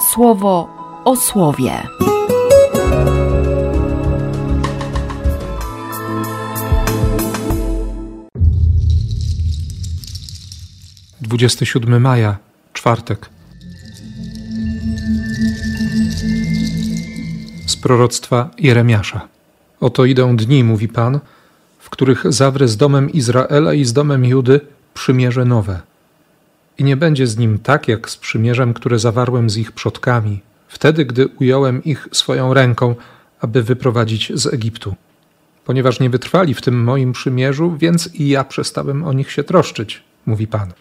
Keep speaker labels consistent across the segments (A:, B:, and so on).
A: słowo o słowie.
B: Dwudziesty siódmy maja, czwartek. Z proroctwa Jeremiasza. Oto idą dni, mówi Pan, w których zawrę z domem Izraela i z domem Judy przymierze nowe. I nie będzie z nim tak jak z przymierzem, które zawarłem z ich przodkami, wtedy, gdy ująłem ich swoją ręką, aby wyprowadzić z Egiptu. Ponieważ nie wytrwali w tym moim przymierzu, więc i ja przestałem o nich się troszczyć, mówi Pan.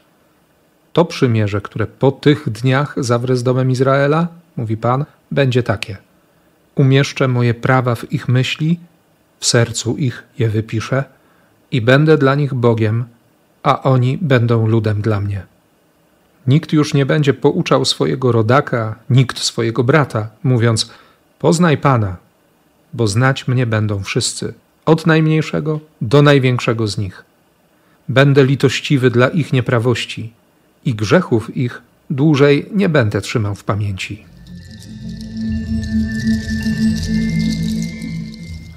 B: To przymierze, które po tych dniach zawrę z domem Izraela, mówi Pan, będzie takie. Umieszczę moje prawa w ich myśli, w sercu ich je wypiszę i będę dla nich Bogiem, a oni będą ludem dla mnie. Nikt już nie będzie pouczał swojego rodaka, nikt swojego brata, mówiąc: Poznaj Pana, bo znać mnie będą wszyscy, od najmniejszego do największego z nich. Będę litościwy dla ich nieprawości i grzechów ich dłużej nie będę trzymał w pamięci.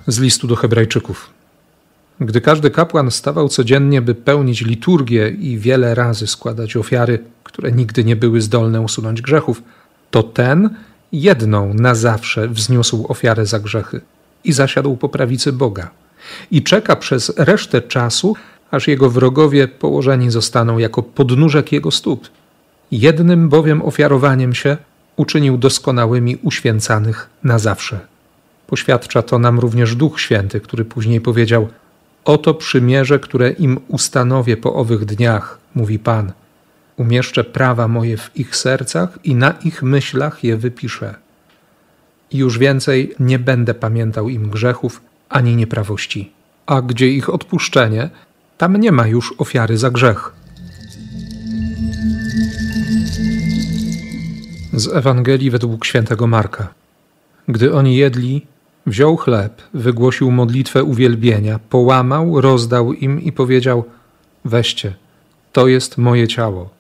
B: Z listu do Hebrajczyków. Gdy każdy kapłan stawał codziennie, by pełnić liturgię i wiele razy składać ofiary, które nigdy nie były zdolne usunąć grzechów, to ten jedną na zawsze wzniósł ofiarę za grzechy i zasiadł po prawicy Boga. I czeka przez resztę czasu, aż jego wrogowie położeni zostaną jako podnóżek jego stóp. Jednym bowiem ofiarowaniem się uczynił doskonałymi uświęcanych na zawsze. Poświadcza to nam również Duch Święty, który później powiedział: Oto przymierze, które im ustanowię po owych dniach, mówi Pan. Umieszczę prawa moje w ich sercach i na ich myślach je wypiszę. I już więcej nie będę pamiętał im grzechów ani nieprawości. A gdzie ich odpuszczenie, tam nie ma już ofiary za grzech. Z Ewangelii według świętego Marka. Gdy oni jedli, wziął chleb, wygłosił modlitwę uwielbienia, połamał, rozdał im i powiedział: Weźcie, to jest moje ciało.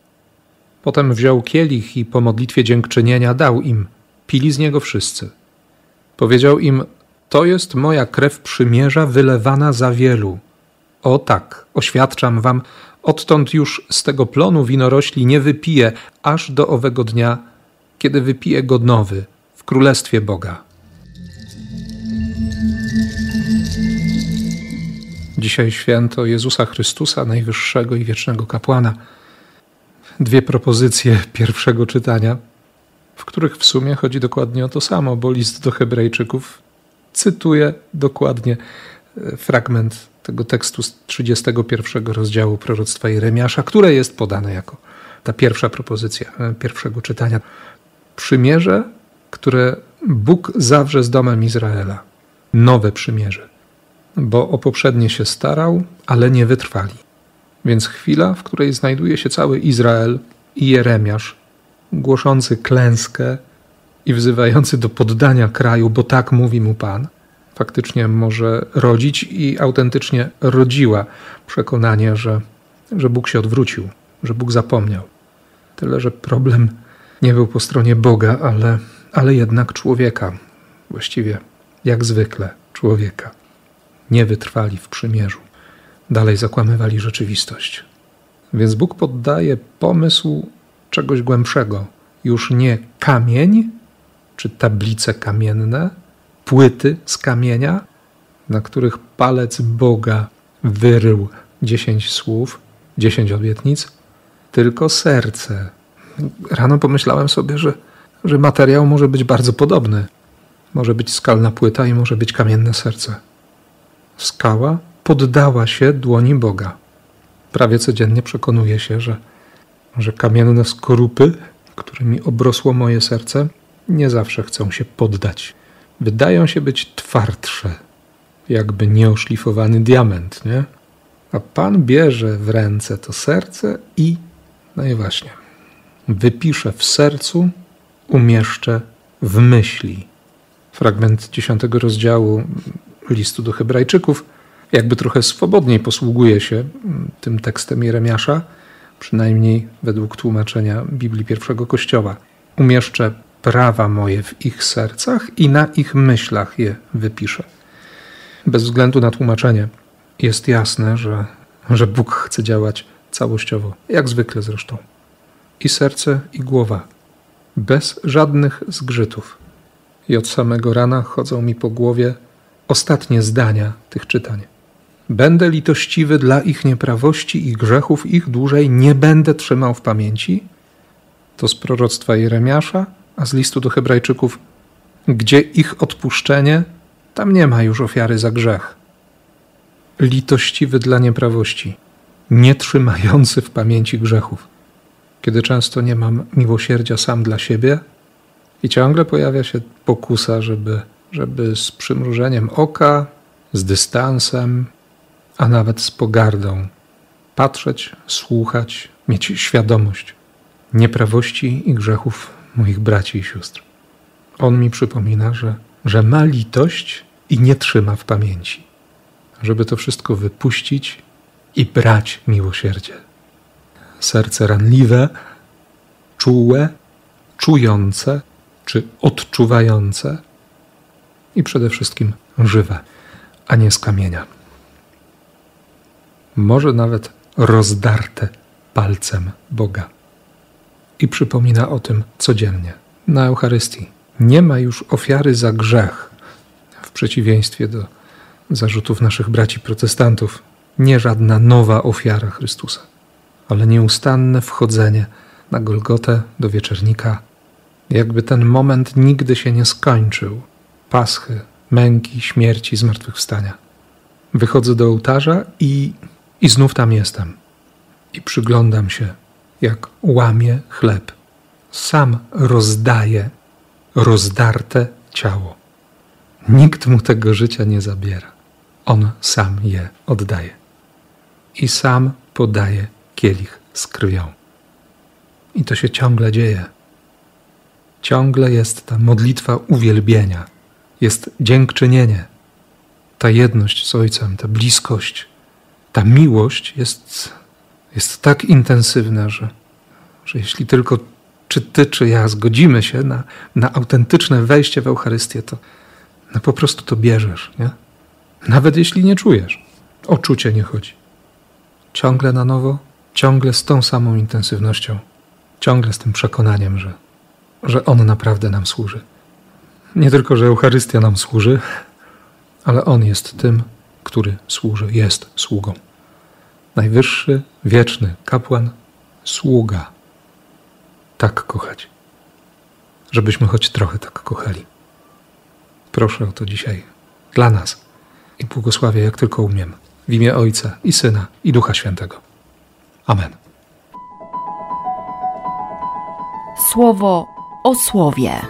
B: Potem wziął kielich i po modlitwie dziękczynienia dał im, pili z niego wszyscy. Powiedział im: To jest moja krew przymierza wylewana za wielu. O tak, oświadczam wam, odtąd już z tego plonu winorośli nie wypiję, aż do owego dnia, kiedy wypiję go nowy w królestwie Boga. Dzisiaj święto Jezusa Chrystusa, najwyższego i wiecznego kapłana. Dwie propozycje pierwszego czytania, w których w sumie chodzi dokładnie o to samo, bo list do Hebrajczyków cytuje dokładnie e, fragment tego tekstu z 31 rozdziału proroctwa Jeremiasza, które jest podane jako ta pierwsza propozycja e, pierwszego czytania. Przymierze, które Bóg zawrze z domem Izraela. Nowe przymierze bo o poprzednie się starał, ale nie wytrwali. Więc chwila, w której znajduje się cały Izrael i Jeremiasz, głoszący klęskę i wzywający do poddania kraju, bo tak mówi mu Pan, faktycznie może rodzić i autentycznie rodziła przekonanie, że, że Bóg się odwrócił, że Bóg zapomniał. Tyle, że problem nie był po stronie Boga, ale, ale jednak człowieka. Właściwie, jak zwykle, człowieka nie wytrwali w przymierzu. Dalej zakłamywali rzeczywistość. Więc Bóg poddaje pomysł czegoś głębszego. Już nie kamień czy tablice kamienne, płyty z kamienia, na których palec Boga wyrył dziesięć słów, dziesięć obietnic, tylko serce. Rano pomyślałem sobie, że, że materiał może być bardzo podobny. Może być skalna płyta i może być kamienne serce skała poddała się dłoni Boga. Prawie codziennie przekonuję się, że, że kamienne skorupy, którymi obrosło moje serce, nie zawsze chcą się poddać. Wydają się być twardsze, jakby nieoszlifowany diament, nie? A Pan bierze w ręce to serce i, no i właśnie, wypisze w sercu, umieszczę w myśli. Fragment dziesiątego rozdziału listu do Hebrajczyków, jakby trochę swobodniej posługuje się mm, tym tekstem Jeremiasza, przynajmniej według tłumaczenia Biblii pierwszego Kościoła. Umieszczę prawa moje w ich sercach i na ich myślach je wypiszę. Bez względu na tłumaczenie, jest jasne, że, że Bóg chce działać całościowo, jak zwykle zresztą. I serce, i głowa, bez żadnych zgrzytów. I od samego rana chodzą mi po głowie ostatnie zdania tych czytań. Będę litościwy dla ich nieprawości i grzechów, ich dłużej nie będę trzymał w pamięci. To z proroctwa Jeremiasza, a z listu do Hebrajczyków, gdzie ich odpuszczenie, tam nie ma już ofiary za grzech. Litościwy dla nieprawości, nie trzymający w pamięci grzechów. Kiedy często nie mam miłosierdzia sam dla siebie i ciągle pojawia się pokusa, żeby, żeby z przymrużeniem oka, z dystansem, a nawet z pogardą patrzeć, słuchać, mieć świadomość nieprawości i grzechów moich braci i sióstr. On mi przypomina, że, że ma litość i nie trzyma w pamięci, żeby to wszystko wypuścić i brać miłosierdzie. Serce ranliwe, czułe, czujące czy odczuwające i przede wszystkim żywe, a nie z kamienia. Może nawet rozdarte palcem Boga. I przypomina o tym codziennie na Eucharystii. Nie ma już ofiary za grzech, w przeciwieństwie do zarzutów naszych braci protestantów. Nie żadna nowa ofiara Chrystusa, ale nieustanne wchodzenie na Golgotę do wieczernika, jakby ten moment nigdy się nie skończył paschy, męki, śmierci, zmartwychwstania. Wychodzę do ołtarza i, i znów tam jestem. I przyglądam się, jak łamie chleb. Sam rozdaje rozdarte ciało. Nikt mu tego życia nie zabiera. On sam je oddaje. I sam podaje kielich z krwią. I to się ciągle dzieje. Ciągle jest ta modlitwa uwielbienia, jest dziękczynienie, ta jedność z Ojcem, ta bliskość, ta miłość jest, jest tak intensywna, że, że jeśli tylko czy ty, czy ja zgodzimy się na, na autentyczne wejście w Eucharystię, to no po prostu to bierzesz, nie? Nawet jeśli nie czujesz. O czucie nie chodzi. Ciągle na nowo, ciągle z tą samą intensywnością, ciągle z tym przekonaniem, że, że On naprawdę nam służy. Nie tylko, że Eucharystia nam służy, ale On jest tym, który służy, jest sługą. Najwyższy, wieczny kapłan, sługa tak kochać, żebyśmy choć trochę tak kochali. Proszę o to dzisiaj dla nas i błogosławię jak tylko umiem. W imię Ojca i Syna i Ducha Świętego. Amen.
A: Słowo o słowie.